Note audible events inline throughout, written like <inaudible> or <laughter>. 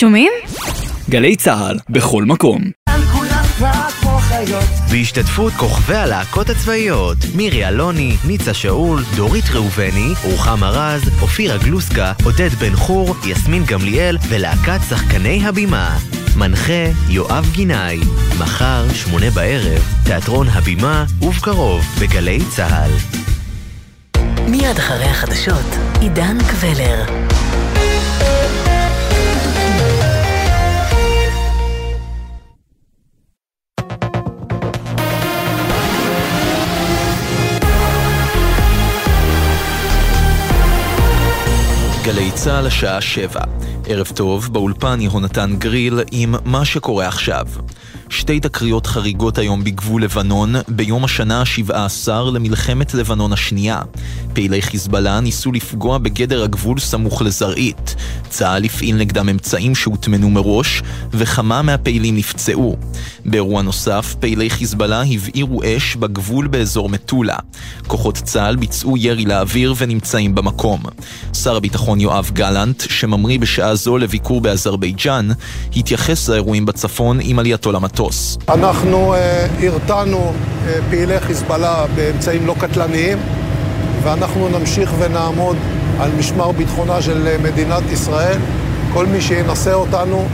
שומעים? גלי צה"ל, בכל מקום. בהשתתפות כוכבי הלהקות הצבאיות מירי אלוני, ניצה שאול, דורית ראובני, רוחמה רז, אופירה גלוסקה, עודד בן חור, יסמין גמליאל ולהקת שחקני הבימה. מנחה יואב גינאי. מחר, שמונה בערב, תיאטרון הבימה, ובקרוב, בגלי צה"ל. מיד אחרי החדשות, עידן קבלר. גלי צה"ל השעה שבע. ערב טוב, באולפן יהונתן גריל עם מה שקורה עכשיו. שתי תקריות חריגות היום בגבול לבנון, ביום השנה ה-17 למלחמת לבנון השנייה. פעילי חיזבאללה ניסו לפגוע בגדר הגבול סמוך לזרעית. צה"ל הפעיל נגדם אמצעים שהוטמנו מראש, וכמה מהפעילים נפצעו. באירוע נוסף, פעילי חיזבאללה הבעירו אש בגבול באזור מטולה. כוחות צה"ל ביצעו ירי לאוויר ונמצאים במקום. שר הביטחון יואב גלנט, שממריא בשעה זו לביקור באזרבייג'אן, התייחס לאירועים בצפון עם עלייתו למטוס. אנחנו uh, הרתענו uh, פעילי חיזבאללה באמצעים לא קטלניים, ואנחנו נמשיך ונעמוד על משמר ביטחונה של מדינת ישראל. כל מי שינסה אותנו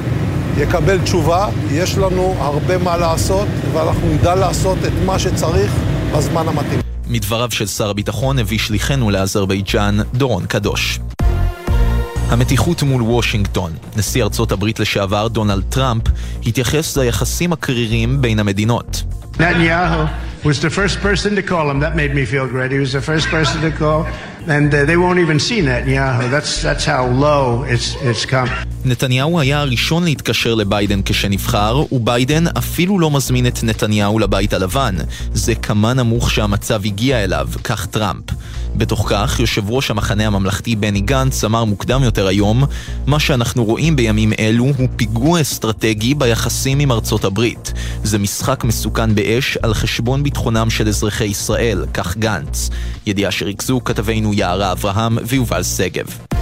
יקבל תשובה. יש לנו הרבה מה לעשות, ואנחנו נדע לעשות את מה שצריך בזמן המתאים. מדבריו של שר הביטחון הביא שליחנו לאזרבייג'אן, דורון קדוש. המתיחות מול וושינגטון. נשיא ארצות הברית לשעבר, דונלד טראמפ, התייחס ליחסים הקרירים בין המדינות. Netanyahu was the first person to call him. That made me feel great. He was the first person to call, and they won't even see Netanyahu. That's that's how low it's it's come. נתניהו היה הראשון להתקשר לביידן כשנבחר, וביידן אפילו לא מזמין את נתניהו לבית הלבן. זה כמה נמוך שהמצב הגיע אליו, כך טראמפ. בתוך כך, יושב ראש המחנה הממלכתי בני גנץ אמר מוקדם יותר היום, מה שאנחנו רואים בימים אלו הוא פיגוע אסטרטגי ביחסים עם ארצות הברית. זה משחק מסוכן באש על חשבון ביטחונם של אזרחי ישראל, כך גנץ. ידיעה שריכזו כתבינו יערה אברהם ויובל שגב.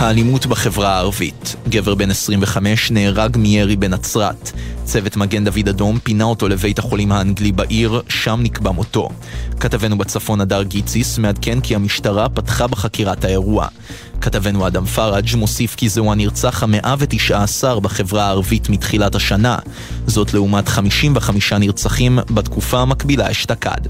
האלימות בחברה הערבית. גבר בן 25 נהרג מירי בנצרת. צוות מגן דוד אדום פינה אותו לבית החולים האנגלי בעיר, שם נקבע מותו. כתבנו בצפון הדר גיציס מעדכן כי המשטרה פתחה בחקירת האירוע. כתבנו אדם פראג' מוסיף כי זהו הנרצח המאה ותשע עשר בחברה הערבית מתחילת השנה. זאת לעומת 55 נרצחים בתקופה המקבילה אשתקד.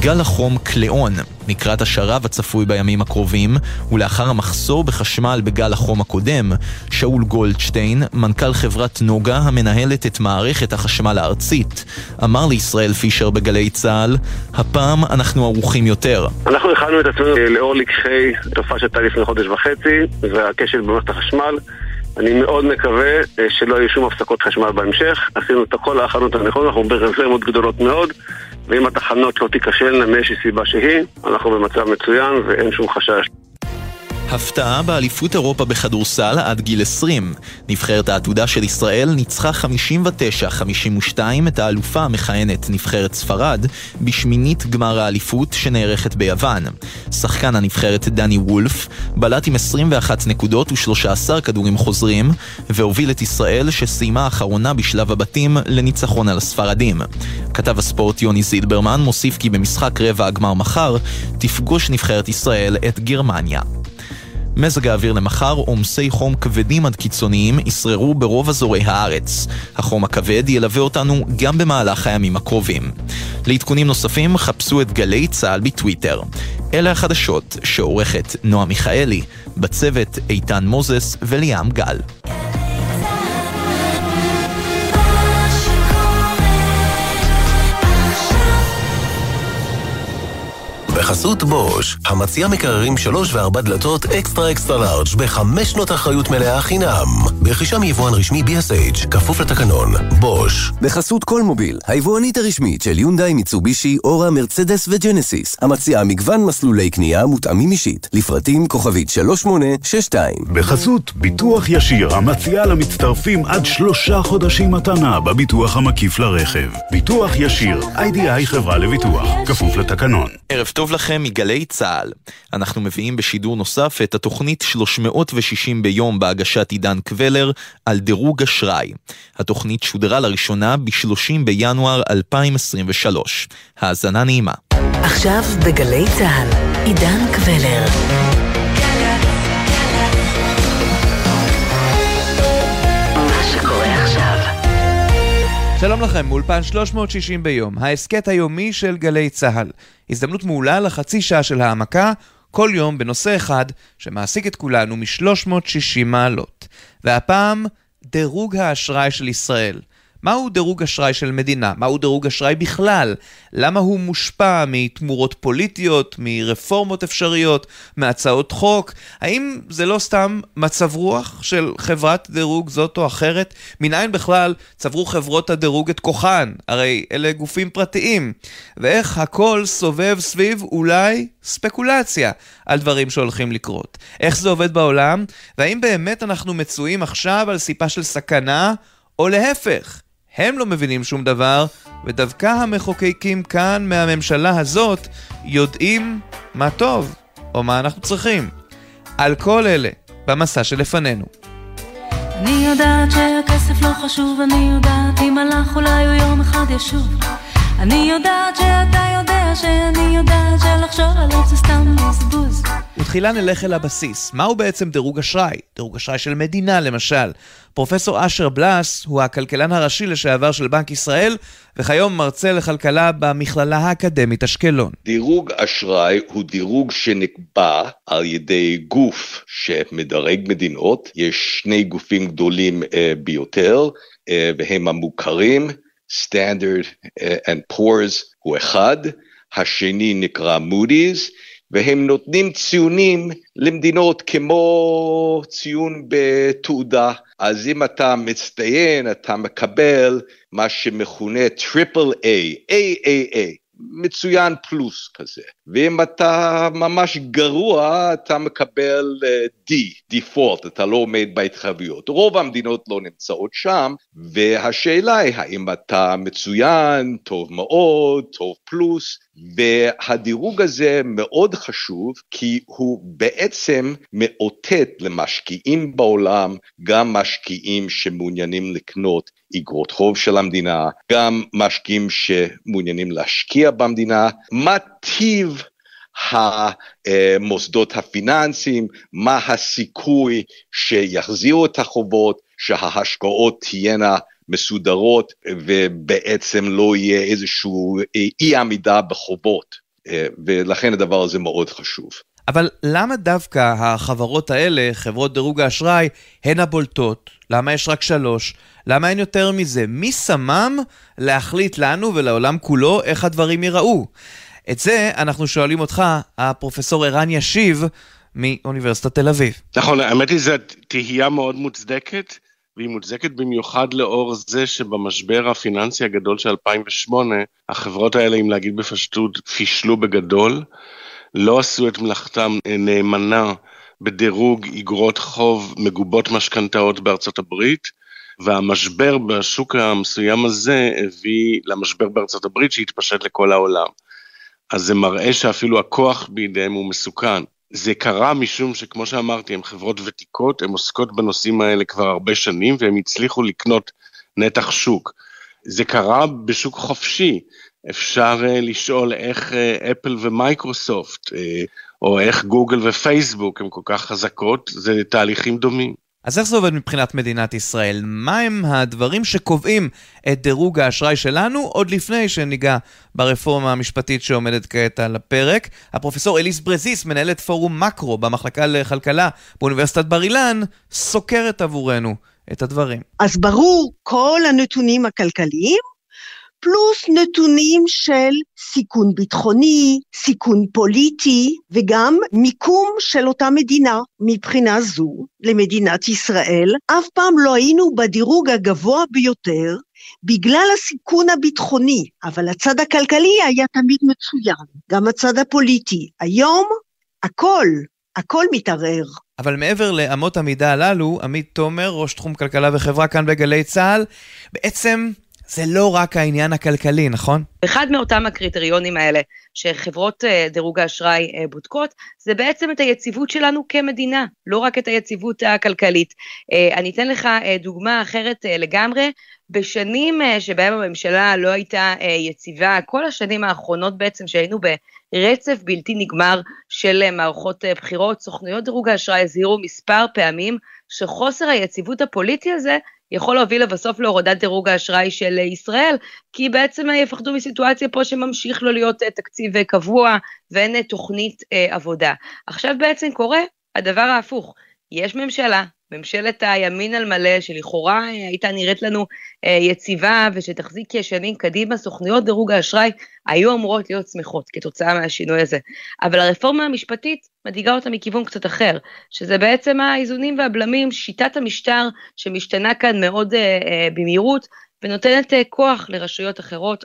גל החום קליאון, לקראת השרב הצפוי בימים הקרובים, ולאחר המחסור בחשמל בגל החום הקודם, שאול גולדשטיין, מנכ"ל חברת נוגה המנהלת את מערכת החשמל הארצית, אמר לישראל פישר בגלי צה"ל, הפעם אנחנו ערוכים יותר. אנחנו הכנו את עצמנו לאור לקחי תופעה שהייתה לפני חודש וחצי, והכשל במערכת החשמל. אני מאוד מקווה שלא יהיו שום הפסקות חשמל בהמשך. עשינו את כל ההכנות הנכונות, אנחנו ברזרמות גדולות מאוד. ואם התחנות לא תיכשלנה מאיזושהי סיבה שהיא, אנחנו במצב מצוין ואין שום חשש. הפתעה באליפות אירופה בכדורסל עד גיל 20. נבחרת העתודה של ישראל ניצחה 59-52 את האלופה המכהנת נבחרת ספרד בשמינית גמר האליפות שנערכת ביוון. שחקן הנבחרת דני וולף בלט עם 21 נקודות ו-13 כדורים חוזרים והוביל את ישראל שסיימה האחרונה בשלב הבתים לניצחון על הספרדים. כתב הספורט יוני זילברמן מוסיף כי במשחק רבע הגמר מחר תפגוש נבחרת ישראל את גרמניה. מזג האוויר למחר, עומסי חום כבדים עד קיצוניים ישררו ברוב אזורי הארץ. החום הכבד ילווה אותנו גם במהלך הימים הקרובים. לעדכונים נוספים חפשו את גלי צה"ל בטוויטר. אלה החדשות שעורכת נועה מיכאלי, בצוות איתן מוזס וליאם גל. בחסות בוש, המציע מקררים שלוש וארבע דלתות אקסטרה אקסטרה לארג' בחמש שנות אחריות מלאה חינם. ברכישה מיבואן רשמי BSH, כפוף לתקנון. בוש. בחסות כל מוביל, היבואנית הרשמית של יונדאי, מיצובישי, אורה, מרצדס וג'נסיס, המציעה מגוון מסלולי קנייה מותאמים אישית, לפרטים כוכבית 3862. בחסות ביטוח ישיר, המציעה למצטרפים עד שלושה חודשים מתנה בביטוח המקיף לרכב. ביטוח ישיר, איי-די-איי חברה לביטוח, כפוף לתקנון. ערב טוב לכם מגלי צה"ל. אנחנו מביאים בשידור נוסף את התוכנית 360 ביום בהגשת עידן קבלר על דירוג אשראי. התוכנית שודרה לראשונה ב-30 בינואר 2023. האזנה נעימה. עכשיו בגלי צה"ל, עידן קבלר. שלום לכם, מאולפן 360 ביום, ההסכת היומי של גלי צה"ל. הזדמנות מעולה לחצי שעה של העמקה, כל יום בנושא אחד שמעסיק את כולנו מ-360 מעלות. והפעם, דירוג האשראי של ישראל. מהו דירוג אשראי של מדינה? מהו דירוג אשראי בכלל? למה הוא מושפע מתמורות פוליטיות, מרפורמות אפשריות, מהצעות חוק? האם זה לא סתם מצב רוח של חברת דירוג זאת או אחרת? מניין בכלל צברו חברות הדירוג את כוחן? הרי אלה גופים פרטיים. ואיך הכל סובב סביב אולי ספקולציה על דברים שהולכים לקרות. איך זה עובד בעולם? והאם באמת אנחנו מצויים עכשיו על סיפה של סכנה? או להפך, הם לא מבינים שום דבר, ודווקא המחוקקים כאן מהממשלה הזאת יודעים מה טוב, או מה אנחנו צריכים. על כל אלה, במסע שלפנינו. אני יודעת שהכסף לא חשוב, אני יודעת אם הלך אולי הוא יום אחד ישוב. אני יודעת שאתה יודע שאני יודעת שלחשוב עליו זה סתם בזבוז. ותחילה נלך אל הבסיס. מהו בעצם דירוג אשראי? דירוג אשראי של מדינה למשל. פרופסור אשר בלס הוא הכלכלן הראשי לשעבר של בנק ישראל, וכיום מרצה לכלכלה במכללה האקדמית אשקלון. דירוג אשראי הוא דירוג שנקבע על ידי גוף שמדרג מדינות. יש שני גופים גדולים uh, ביותר, uh, והם המוכרים. סטנדרט and Poor's הוא אחד, השני נקרא מודי'ס, והם נותנים ציונים למדינות כמו ציון בתעודה. אז אם אתה מצטיין, אתה מקבל מה שמכונה triple A, AAA. מצוין פלוס כזה. ואם אתה ממש גרוע, אתה מקבל uh, D, default, אתה לא עומד בהתחייבויות. רוב המדינות לא נמצאות שם, והשאלה היא האם אתה מצוין, טוב מאוד, טוב פלוס, והדירוג הזה מאוד חשוב, כי הוא בעצם מאותת למשקיעים בעולם, גם משקיעים שמעוניינים לקנות איגרות חוב של המדינה, גם משקיעים שמעוניינים להשקיע במדינה, מה טיב המוסדות הפיננסיים, מה הסיכוי שיחזירו את החובות, שההשקעות תהיינה מסודרות ובעצם לא יהיה איזושהי אי עמידה בחובות, ולכן הדבר הזה מאוד חשוב. אבל למה דווקא החברות האלה, חברות דירוג האשראי, הן הבולטות? למה יש רק שלוש? למה אין יותר מזה? מי שמם להחליט לנו ולעולם כולו איך הדברים ייראו? את זה אנחנו שואלים אותך, הפרופסור ערן ישיב מאוניברסיטת תל אביב. נכון, האמת היא זו תהייה מאוד מוצדקת, והיא מוצדקת במיוחד לאור זה שבמשבר הפיננסי הגדול של 2008, החברות האלה, אם להגיד בפשטות, פישלו בגדול. לא עשו את מלאכתם נאמנה בדירוג איגרות חוב מגובות משכנתאות בארצות הברית, והמשבר בשוק המסוים הזה הביא למשבר בארצות הברית שהתפשט לכל העולם. אז זה מראה שאפילו הכוח בידיהם הוא מסוכן. זה קרה משום שכמו שאמרתי, הן חברות ותיקות, הן עוסקות בנושאים האלה כבר הרבה שנים, והן הצליחו לקנות נתח שוק. זה קרה בשוק חופשי. אפשר uh, לשאול איך uh, אפל ומייקרוסופט, uh, או איך גוגל ופייסבוק הן כל כך חזקות, זה תהליכים דומים. אז איך זה עובד מבחינת מדינת ישראל? מה הם הדברים שקובעים את דירוג האשראי שלנו עוד לפני שניגע ברפורמה המשפטית שעומדת כעת על הפרק? הפרופסור אליס ברזיס, מנהלת פורום מקרו במחלקה לכלכלה באוניברסיטת בר אילן, סוקרת עבורנו את הדברים. אז ברור, כל הנתונים הכלכליים פלוס נתונים של סיכון ביטחוני, סיכון פוליטי וגם מיקום של אותה מדינה. מבחינה זו, למדינת ישראל, אף פעם לא היינו בדירוג הגבוה ביותר בגלל הסיכון הביטחוני, אבל הצד הכלכלי היה תמיד מצוין, גם הצד הפוליטי. היום הכל, הכל מתערער. אבל מעבר לאמות המידה הללו, עמית תומר, ראש תחום כלכלה וחברה כאן בגלי צה"ל, בעצם זה לא רק העניין הכלכלי, נכון? אחד מאותם הקריטריונים האלה שחברות אה, דירוג האשראי אה, בודקות, זה בעצם את היציבות שלנו כמדינה, לא רק את היציבות הכלכלית. אה, אני אתן לך דוגמה אחרת לגמרי. בשנים שבהם הממשלה לא הייתה יציבה, כל השנים האחרונות בעצם שהיינו ברצף בלתי נגמר של מערכות בחירות, סוכנויות דירוג האשראי הזהירו מספר פעמים שחוסר היציבות הפוליטי הזה יכול להוביל לבסוף להורדת דירוג האשראי של ישראל, כי בעצם יפחדו מסיטואציה פה שממשיך לא להיות אה, תקציב אה, קבוע ואין אה, תוכנית עבודה. עכשיו בעצם קורה הדבר ההפוך, יש ממשלה ממשלת הימין על מלא, שלכאורה אה, הייתה נראית לנו אה, יציבה ושתחזיק שנים קדימה, סוכנויות דירוג האשראי היו אמורות להיות שמחות כתוצאה מהשינוי הזה. אבל הרפורמה המשפטית מדאיגה אותה מכיוון קצת אחר, שזה בעצם האיזונים והבלמים, שיטת המשטר שמשתנה כאן מאוד אה, במהירות ונותנת כוח לרשויות אחרות.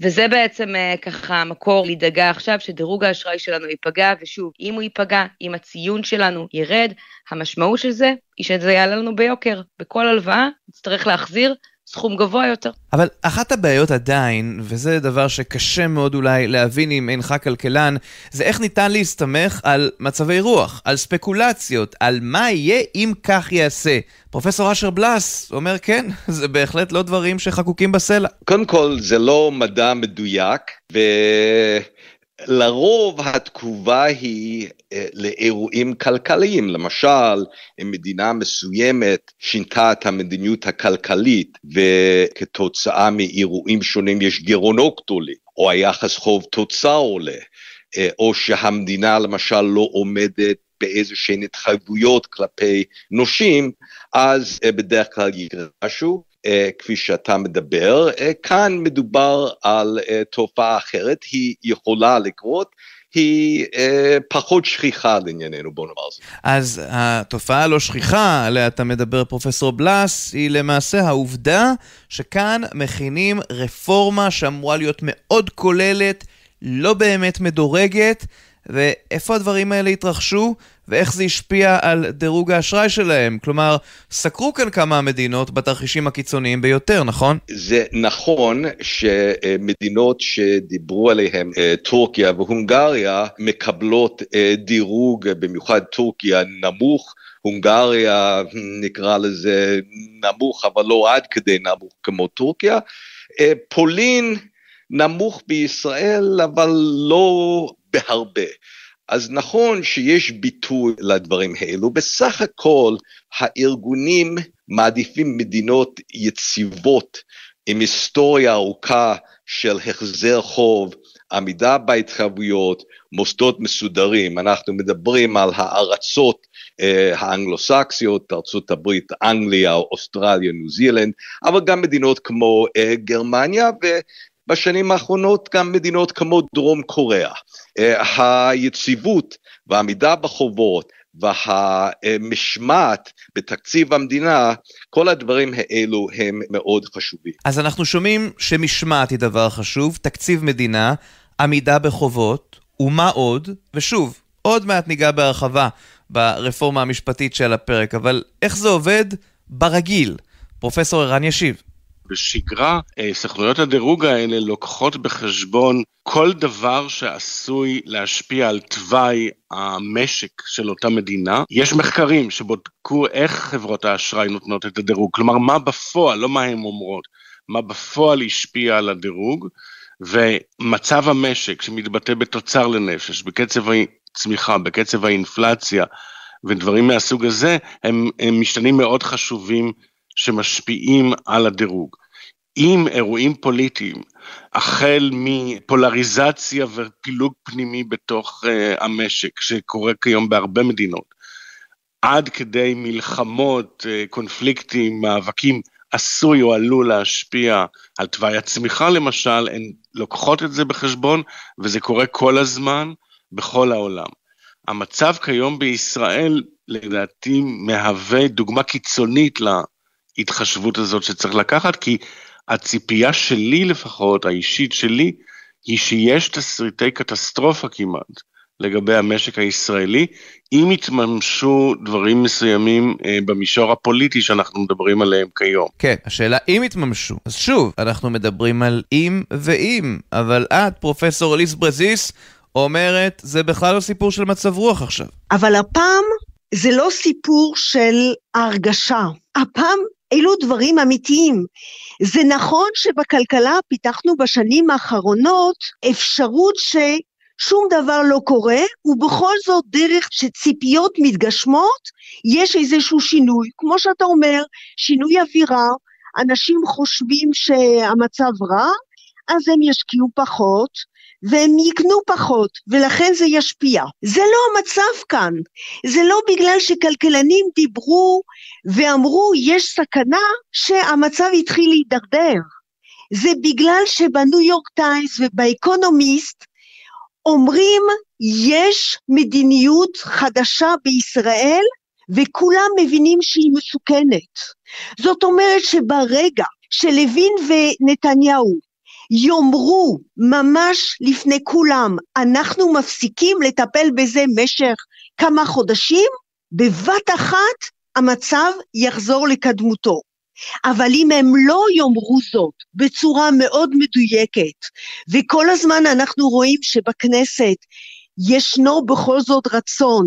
וזה בעצם uh, ככה מקור להידגע עכשיו שדירוג האשראי שלנו ייפגע, ושוב, אם הוא ייפגע, אם הציון שלנו ירד, המשמעות של זה היא שזה יעלה לנו ביוקר. בכל הלוואה נצטרך להחזיר סכום גבוה יותר. אבל אחת הבעיות עדיין, וזה דבר שקשה מאוד אולי להבין אם אינך כלכלן, זה איך ניתן להסתמך על מצבי רוח, על ספקולציות, על מה יהיה אם כך ייעשה. פרופסור אשר בלס אומר כן, <laughs> זה בהחלט לא דברים שחקוקים בסלע. קודם כל, זה לא מדע מדויק, ו... לרוב התגובה היא אה, לאירועים כלכליים, למשל אם מדינה מסוימת שינתה את המדיניות הכלכלית וכתוצאה מאירועים שונים יש גירעונות גדולים, או היחס חוב תוצר עולה, אה, או שהמדינה למשל לא עומדת באיזה שהן התחייבויות כלפי נושים, אז אה, בדרך כלל יקרה משהו. אה, כפי שאתה מדבר, אה, כאן מדובר על אה, תופעה אחרת, היא יכולה לקרות. היא אה, פחות שכיחה לענייננו, בוא נאמר זאת. אז התופעה הלא שכיחה עליה אתה מדבר, פרופסור בלס, היא למעשה העובדה שכאן מכינים רפורמה שאמורה להיות מאוד כוללת, לא באמת מדורגת, ואיפה הדברים האלה התרחשו, ואיך זה השפיע על דירוג האשראי שלהם. כלומר, סקרו כאן כמה מדינות בתרחישים הקיצוניים ביותר, נכון? זה נכון שמדינות שדיברו עליהן, אה, טורקיה והונגריה, מקבלות אה, דירוג, במיוחד טורקיה, נמוך. הונגריה, נקרא לזה נמוך, אבל לא עד כדי נמוך כמו טורקיה. אה, פולין נמוך בישראל, אבל לא בהרבה. אז נכון שיש ביטוי לדברים האלו, בסך הכל הארגונים מעדיפים מדינות יציבות עם היסטוריה ארוכה של החזר חוב, עמידה בהתחייבויות, מוסדות מסודרים. אנחנו מדברים על הארצות אה, האנגלוסקסיות, ארצות הברית, אנגליה, אוסטרליה, ניו זילנד, אבל גם מדינות כמו אה, גרמניה, בשנים האחרונות גם מדינות כמו דרום קוריאה. אה, היציבות והעמידה בחובות והמשמעת בתקציב המדינה, כל הדברים האלו הם מאוד חשובים. אז אנחנו שומעים שמשמעת היא דבר חשוב, תקציב מדינה, עמידה בחובות, ומה עוד? ושוב, עוד מעט ניגע בהרחבה ברפורמה המשפטית של הפרק, אבל איך זה עובד ברגיל? פרופסור ערן ישיב. בשגרה, אה, סוכנויות הדירוג האלה לוקחות בחשבון כל דבר שעשוי להשפיע על תוואי המשק של אותה מדינה. יש מחקרים שבודקו איך חברות האשראי נותנות את הדירוג, כלומר מה בפועל, לא מה הן אומרות, מה בפועל השפיע על הדירוג, ומצב המשק שמתבטא בתוצר לנפש, בקצב הצמיחה, בקצב האינפלציה, ודברים מהסוג הזה, הם, הם משתנים מאוד חשובים שמשפיעים על הדירוג. אם אירועים פוליטיים, החל מפולריזציה ופילוג פנימי בתוך uh, המשק, שקורה כיום בהרבה מדינות, עד כדי מלחמות, uh, קונפליקטים, מאבקים, עשוי או עלול להשפיע על תוואי הצמיחה למשל, הן לוקחות את זה בחשבון, וזה קורה כל הזמן בכל העולם. המצב כיום בישראל, לדעתי, מהווה דוגמה קיצונית ההתחשבות הזאת שצריך לקחת, כי הציפייה שלי לפחות, האישית שלי, היא שיש תסריטי קטסטרופה כמעט לגבי המשק הישראלי, אם יתממשו דברים מסוימים אה, במישור הפוליטי שאנחנו מדברים עליהם כיום. כן, השאלה אם יתממשו. אז שוב, אנחנו מדברים על אם ואם, אבל את, פרופסור אליס ברזיס, אומרת, זה בכלל לא סיפור של מצב רוח עכשיו. אבל הפעם זה לא סיפור של הרגשה. הפעם אלו דברים אמיתיים. זה נכון שבכלכלה פיתחנו בשנים האחרונות אפשרות ששום דבר לא קורה, ובכל זאת דרך שציפיות מתגשמות, יש איזשהו שינוי. כמו שאתה אומר, שינוי אווירה, אנשים חושבים שהמצב רע, אז הם ישקיעו פחות, והם יקנו פחות, ולכן זה ישפיע. זה לא המצב כאן. זה לא בגלל שכלכלנים דיברו ואמרו יש סכנה שהמצב התחיל להידרדר. זה בגלל שבניו יורק טיימס ובאקונומיסט אומרים יש מדיניות חדשה בישראל וכולם מבינים שהיא מסוכנת. זאת אומרת שברגע שלוין ונתניהו יאמרו ממש לפני כולם, אנחנו מפסיקים לטפל בזה משך כמה חודשים, בבת אחת המצב יחזור לקדמותו. אבל אם הם לא יאמרו זאת בצורה מאוד מדויקת, וכל הזמן אנחנו רואים שבכנסת ישנו בכל זאת רצון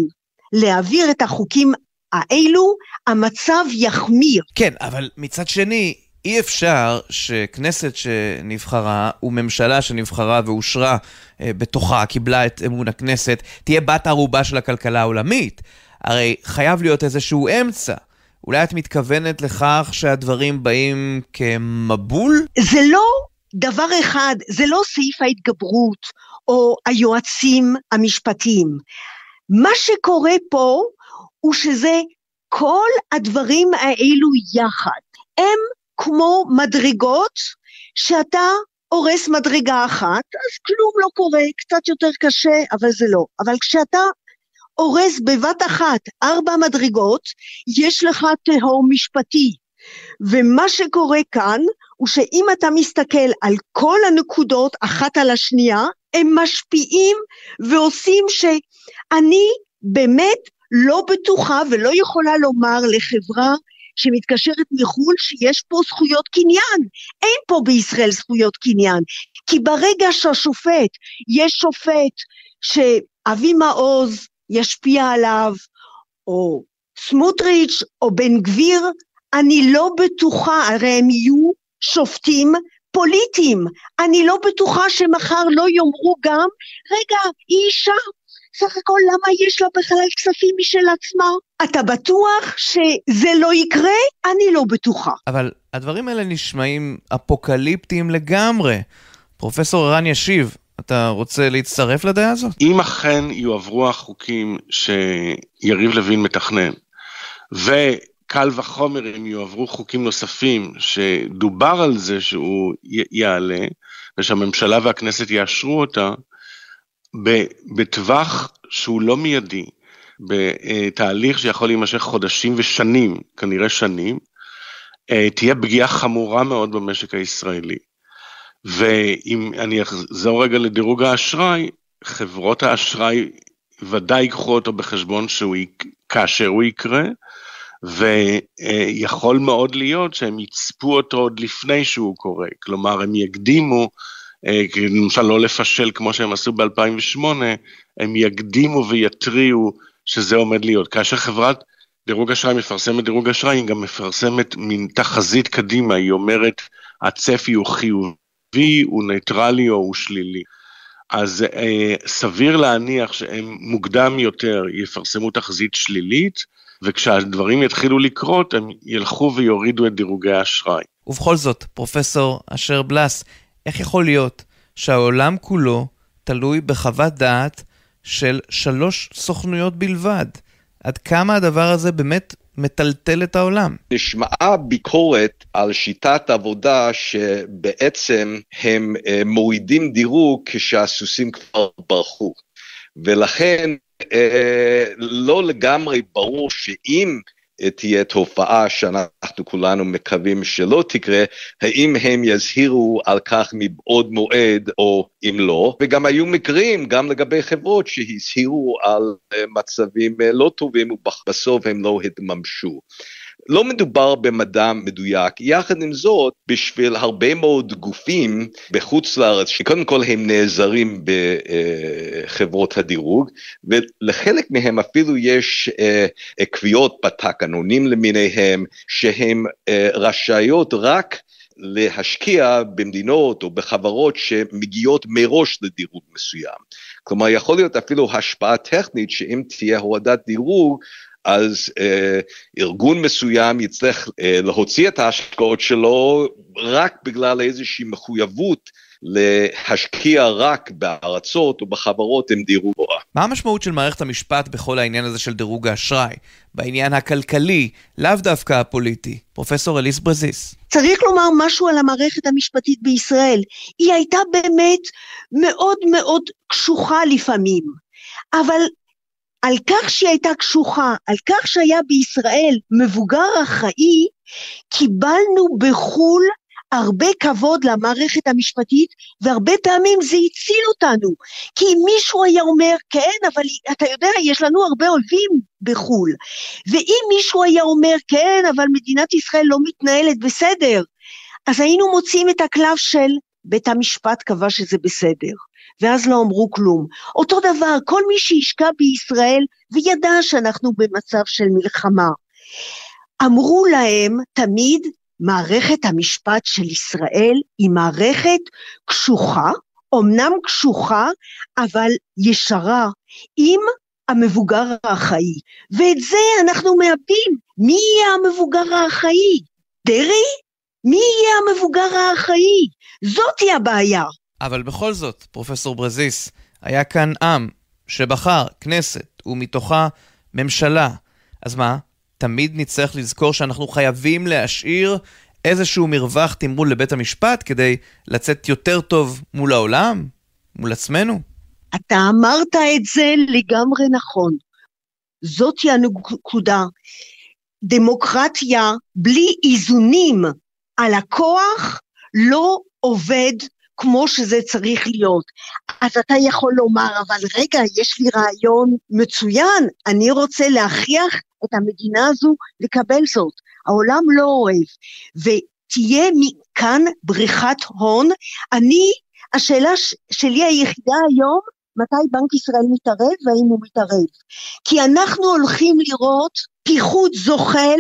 להעביר את החוקים האלו, המצב יחמיר. כן, אבל מצד שני, אי אפשר שכנסת שנבחרה וממשלה שנבחרה ואושרה אה, בתוכה, קיבלה את אמון הכנסת, תהיה בת ערובה של הכלכלה העולמית. הרי חייב להיות איזשהו אמצע. אולי את מתכוונת לכך שהדברים באים כמבול? זה לא דבר אחד, זה לא סעיף ההתגברות או היועצים המשפטיים. מה שקורה פה הוא שזה כל הדברים האלו יחד. הם כמו מדרגות, שאתה הורס מדרגה אחת, אז כלום לא קורה, קצת יותר קשה, אבל זה לא. אבל כשאתה הורס בבת אחת ארבע מדרגות, יש לך תהום משפטי. ומה שקורה כאן, הוא שאם אתה מסתכל על כל הנקודות אחת על השנייה, הם משפיעים ועושים שאני באמת לא בטוחה ולא יכולה לומר לחברה שמתקשרת מחו"ל שיש פה זכויות קניין. אין פה בישראל זכויות קניין. כי ברגע שהשופט, יש שופט שאבי מעוז ישפיע עליו, או סמוטריץ' או בן גביר, אני לא בטוחה, הרי הם יהיו שופטים פוליטיים. אני לא בטוחה שמחר לא יאמרו גם, רגע, היא אישה, סך הכל למה יש לה בכלל כספים משל עצמה? אתה בטוח שזה לא יקרה? אני לא בטוחה. אבל הדברים האלה נשמעים אפוקליפטיים לגמרי. פרופסור ערן ישיב, אתה רוצה להצטרף לדעה הזאת? אם אכן יועברו החוקים שיריב לוין מתכנן, וקל וחומר אם יועברו חוקים נוספים שדובר על זה שהוא יעלה, ושהממשלה והכנסת יאשרו אותה, בטווח שהוא לא מיידי, בתהליך שיכול להימשך חודשים ושנים, כנראה שנים, אה, תהיה פגיעה חמורה מאוד במשק הישראלי. ואם אני אחזור רגע לדירוג האשראי, חברות האשראי ודאי ייקחו אותו בחשבון שהוא, כאשר הוא יקרה, ויכול מאוד להיות שהם יצפו אותו עוד לפני שהוא קורה, כלומר הם יקדימו אה, למשל לא לפשל כמו שהם עשו ב-2008, הם יקדימו ויתריעו שזה עומד להיות. כאשר חברת דירוג אשראי מפרסמת דירוג אשראי, היא גם מפרסמת מין תחזית קדימה, היא אומרת, הצפי הוא חיובי, הוא ניטרלי או הוא שלילי. אז אה, סביר להניח שהם מוקדם יותר יפרסמו תחזית שלילית, וכשהדברים יתחילו לקרות, הם ילכו ויורידו את דירוגי האשראי. ובכל זאת, פרופסור אשר בלס, איך יכול להיות שהעולם כולו תלוי בחוות דעת של שלוש סוכנויות בלבד? עד כמה הדבר הזה באמת מטלטל את העולם? נשמעה ביקורת על שיטת עבודה שבעצם הם אה, מורידים דירוג כשהסוסים כבר ברחו. ולכן אה, לא לגמרי ברור שאם תהיה תופעה שאנחנו כולנו מקווים שלא תקרה, האם הם יזהירו על כך מבעוד מועד או אם לא, וגם היו מקרים, גם לגבי חברות שהזהירו על מצבים לא טובים ובסוף הם לא התממשו. לא מדובר במדע מדויק, יחד עם זאת, בשביל הרבה מאוד גופים בחוץ לארץ, שקודם כל הם נעזרים בחברות הדירוג, ולחלק מהם אפילו יש אה, קביעות בתקנונים למיניהם, שהן אה, רשאיות רק להשקיע במדינות או בחברות שמגיעות מראש לדירוג מסוים. כלומר, יכול להיות אפילו השפעה טכנית שאם תהיה הורדת דירוג, אז אה, ארגון מסוים יצטרך אה, להוציא את ההשקעות שלו רק בגלל איזושהי מחויבות להשקיע רק בארצות או בחברות עם דירוג גבוה. מה המשמעות של מערכת המשפט בכל העניין הזה של דירוג האשראי? בעניין הכלכלי, לאו דווקא הפוליטי. פרופסור אליס ברזיס. צריך לומר משהו על המערכת המשפטית בישראל. היא הייתה באמת מאוד מאוד קשוחה לפעמים. אבל על כך שהיא הייתה קשוחה, על כך שהיה בישראל מבוגר אחראי, קיבלנו בחו"ל הרבה כבוד למערכת המשפטית, והרבה פעמים זה הציל אותנו. כי אם מישהו היה אומר, כן, אבל אתה יודע, יש לנו הרבה אויבים בחו"ל. ואם מישהו היה אומר, כן, אבל מדינת ישראל לא מתנהלת בסדר, אז היינו מוצאים את הקלף של בית המשפט קבע שזה בסדר. ואז לא אמרו כלום. אותו דבר, כל מי שהשקע בישראל וידע שאנחנו במצב של מלחמה. אמרו להם תמיד, מערכת המשפט של ישראל היא מערכת קשוחה, אמנם קשוחה, אבל ישרה, עם המבוגר האחראי. ואת זה אנחנו מאבדים. מי יהיה המבוגר האחראי? דרעי? מי יהיה המבוגר האחראי? זאתי הבעיה. אבל בכל זאת, פרופסור ברזיס, היה כאן עם שבחר כנסת, ומתוכה ממשלה. אז מה, תמיד נצטרך לזכור שאנחנו חייבים להשאיר איזשהו מרווח תמרון לבית המשפט כדי לצאת יותר טוב מול העולם? מול עצמנו? אתה אמרת את זה לגמרי נכון. זאתי הנקודה. דמוקרטיה בלי איזונים על הכוח לא עובד כמו שזה צריך להיות. אז אתה יכול לומר, אבל רגע, יש לי רעיון מצוין, אני רוצה להכריח את המדינה הזו לקבל זאת. העולם לא אוהב. ותהיה מכאן בריחת הון. אני, השאלה שלי היחידה היום, מתי בנק ישראל מתערב והאם הוא מתערב. כי אנחנו הולכים לראות פיחות זוחל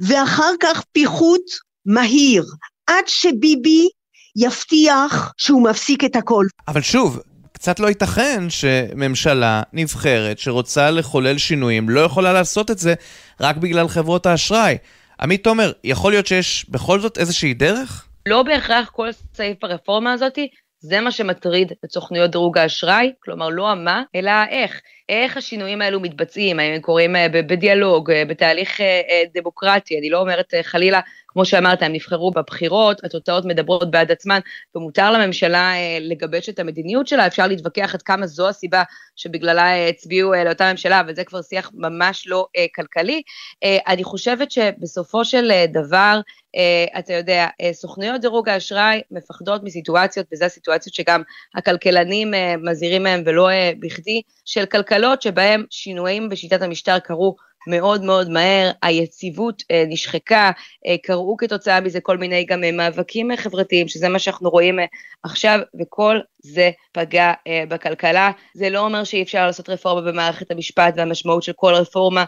ואחר כך פיחות מהיר. עד שביבי יבטיח שהוא מפסיק את הכל. אבל שוב, קצת לא ייתכן שממשלה נבחרת שרוצה לחולל שינויים לא יכולה לעשות את זה רק בגלל חברות האשראי. עמית תומר, יכול להיות שיש בכל זאת איזושהי דרך? לא בהכרח כל סעיף ברפורמה הזאתי זה מה שמטריד את סוכנויות דירוג האשראי, כלומר לא המה, אלא האיך. איך השינויים האלו מתבצעים, האם הם קורים אה, בדיאלוג, אה, בתהליך אה, דמוקרטי, אני לא אומרת חלילה, כמו שאמרת, הם נבחרו בבחירות, התוצאות מדברות בעד עצמן, ומותר לממשלה לגבש את המדיניות שלה, אפשר להתווכח עד כמה זו הסיבה שבגללה הצביעו לאותה ממשלה, וזה כבר שיח ממש לא כלכלי. אני חושבת שבסופו של דבר, Uh, אתה יודע, uh, סוכנויות דירוג האשראי מפחדות מסיטואציות, וזה הסיטואציות שגם הכלכלנים uh, מזהירים מהם ולא uh, בכדי, של כלכלות שבהם שינויים בשיטת המשטר קרו מאוד מאוד מהר, היציבות אה, נשחקה, אה, קרו כתוצאה מזה כל מיני גם אה, מאבקים חברתיים, שזה מה שאנחנו רואים עכשיו, וכל זה פגע בכלכלה. זה לא אומר שאי אפשר לעשות רפורמה במערכת המשפט, והמשמעות של כל רפורמה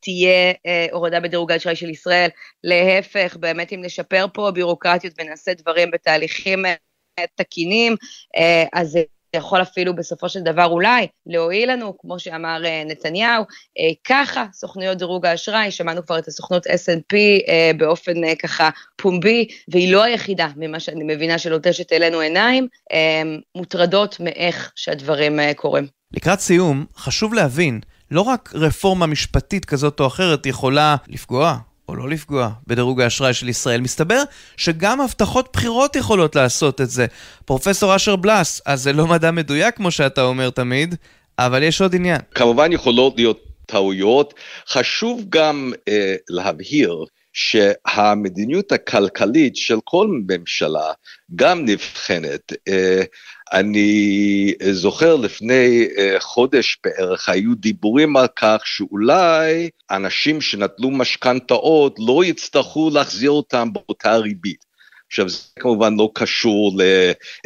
תהיה הורדה בדירוג האשראי של ישראל. להפך, באמת אם נשפר פה בירוקרטיות ונעשה דברים בתהליכים תקינים, אז זה יכול אפילו בסופו של דבר אולי להועיל לנו, כמו שאמר אה, נתניהו, אה, ככה סוכנויות דירוג האשראי, שמענו כבר את הסוכנות S&P אה, באופן ככה פומבי, והיא לא היחידה, ממה שאני מבינה שלוטשת אלינו עיניים, מוטרדות מאיך שהדברים קורים. לקראת סיום, חשוב להבין, לא רק רפורמה משפטית כזאת או אחרת יכולה לפגוע או לא לפגוע בדירוג האשראי של ישראל. מסתבר שגם הבטחות בחירות יכולות לעשות את זה. פרופסור אשר בלס, אז זה לא מדע מדויק כמו שאתה אומר תמיד, אבל יש עוד עניין. כמובן יכולות להיות טעויות. חשוב גם אה, להבהיר שהמדיניות הכלכלית של כל ממשלה גם נבחנת. אה, אני זוכר לפני אה, חודש בערך היו דיבורים על כך שאולי אנשים שנטלו משכנתאות לא יצטרכו להחזיר אותם באותה ריבית. עכשיו זה כמובן לא קשור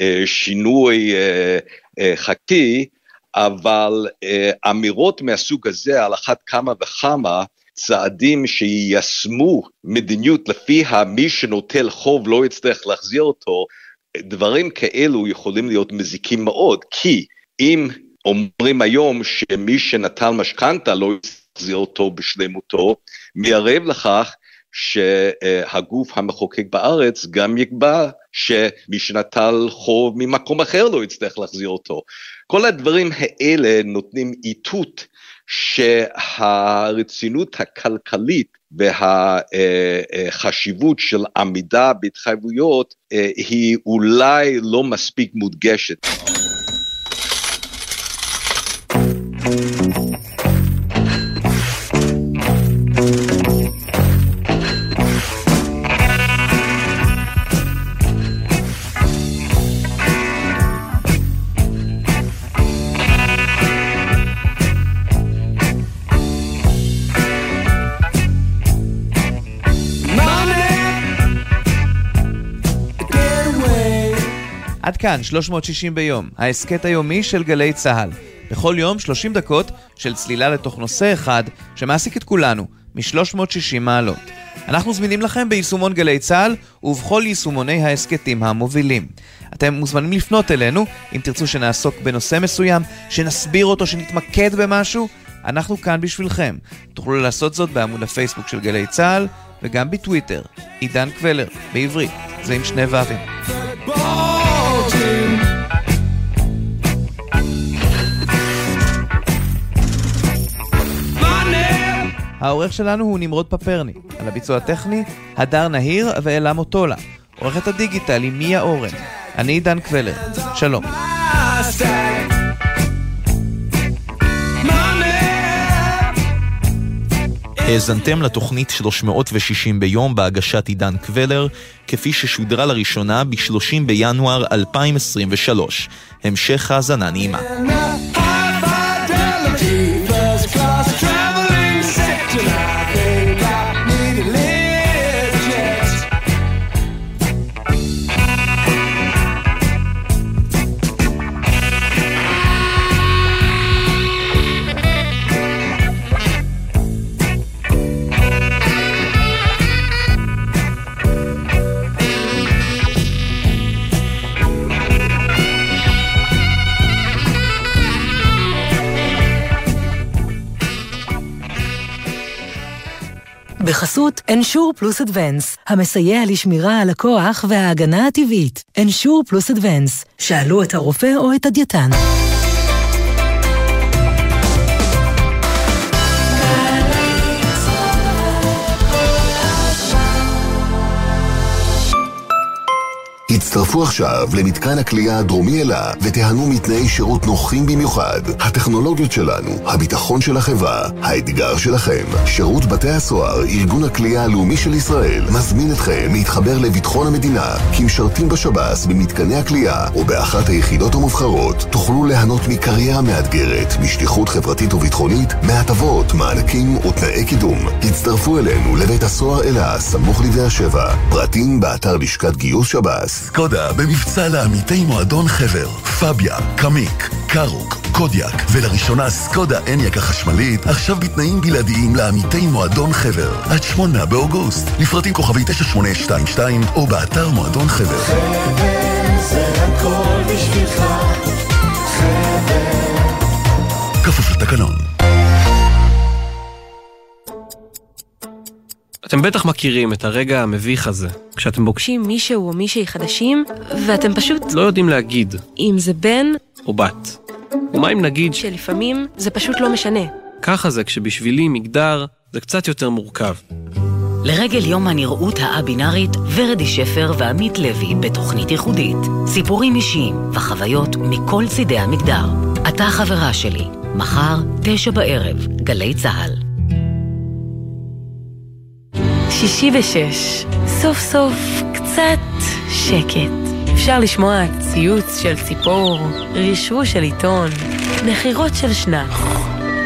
לשינוי אה, חכי, אבל אמירות מהסוג הזה על אחת כמה וכמה צעדים שיישמו מדיניות לפיה מי שנוטל חוב לא יצטרך להחזיר אותו, דברים כאלו יכולים להיות מזיקים מאוד, כי אם אומרים היום שמי שנטל משכנתה לא יחזיר אותו בשלמותו, מערב לכך שהגוף המחוקק בארץ גם יקבע שמי שנטל חוב ממקום אחר לא יצטרך להחזיר אותו. כל הדברים האלה נותנים איתות שהרצינות הכלכלית והחשיבות של עמידה בהתחייבויות אה, היא אולי לא מספיק מודגשת. כאן 360 ביום, ההסכת היומי של גלי צה"ל. בכל יום 30 דקות של צלילה לתוך נושא אחד שמעסיק את כולנו, מ-360 מעלות. אנחנו זמינים לכם ביישומון גלי צה"ל ובכל יישומוני ההסכתים המובילים. אתם מוזמנים לפנות אלינו אם תרצו שנעסוק בנושא מסוים, שנסביר אותו, שנתמקד במשהו, אנחנו כאן בשבילכם. תוכלו לעשות זאת בעמוד הפייסבוק של גלי צה"ל וגם בטוויטר, עידן קבלר, בעברית, זה עם שני ו"ים. העורך שלנו הוא נמרוד פפרני, על הביצוע הטכני, הדר נהיר ואלה מוטולה. עורכת הדיגיטל היא מיה אורן. אני עידן קבלר. שלום. האזנתם לתוכנית 360 ביום בהגשת עידן קבלר, כפי ששודרה לראשונה ב-30 בינואר 2023. המשך האזנה נעימה. July. בחסות אנשור פלוס אדוונס, המסייע לשמירה על הכוח וההגנה הטבעית. אנשור פלוס אדוונס, שאלו את הרופא או את הדייתן. הצטרפו עכשיו למתקן הכלייה הדרומי אלה ותיהנו מתנאי שירות נוחים במיוחד. הטכנולוגיות שלנו, הביטחון של החברה, האתגר שלכם. שירות בתי הסוהר, ארגון הכלייה הלאומי של ישראל, מזמין אתכם להתחבר לביטחון המדינה, כמשרתים בשב"ס במתקני הכלייה או באחת היחידות המובחרות, תוכלו ליהנות מקריירה מאתגרת, משליחות חברתית וביטחונית, מהטבות, מענקים ותנאי קידום. הצטרפו אלינו לבית הסוהר אלה, סמוך לבאר שבע. פרטים באתר לשכת גיוס שב"ס. סקודה במבצע לעמיתי מועדון חבר, פביה, קמיק, קארוק, קודיאק, ולראשונה סקודה אניאק החשמלית, עכשיו בתנאים בלעדיים לעמיתי מועדון חבר. עד שמונה באוגוסט, לפרטים כוכבי 9822 או באתר מועדון חבר. חבר זה הכל בשבילך, חבר. כפוף לתקנון. אתם בטח מכירים את הרגע המביך הזה, כשאתם פוגשים מישהו או מישהי חדשים, ואתם פשוט... לא יודעים להגיד. אם זה בן... או בת. ומה אם נגיד... שלפעמים זה פשוט לא משנה. ככה זה כשבשבילי מגדר זה קצת יותר מורכב. לרגל יום הנראות הא-בינארית, ורדי שפר ועמית לוי בתוכנית ייחודית. סיפורים אישיים וחוויות מכל צידי המגדר. אתה חברה שלי. מחר, תשע בערב, גלי צה"ל. שישי ושש, סוף סוף קצת שקט. אפשר לשמוע ציוץ של ציפור, רשרוש של עיתון, נחירות של שנץ.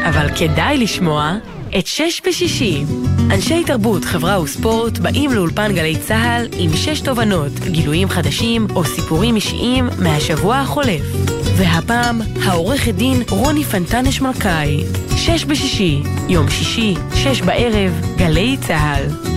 אבל כדאי לשמוע את שש בשישי. אנשי תרבות, חברה וספורט באים לאולפן גלי צה"ל עם שש תובנות, גילויים חדשים או סיפורים אישיים מהשבוע החולף. והפעם, העורכת דין רוני פנטנש מלכאי. שש בשישי, יום שישי, שש בערב, גלי צה"ל.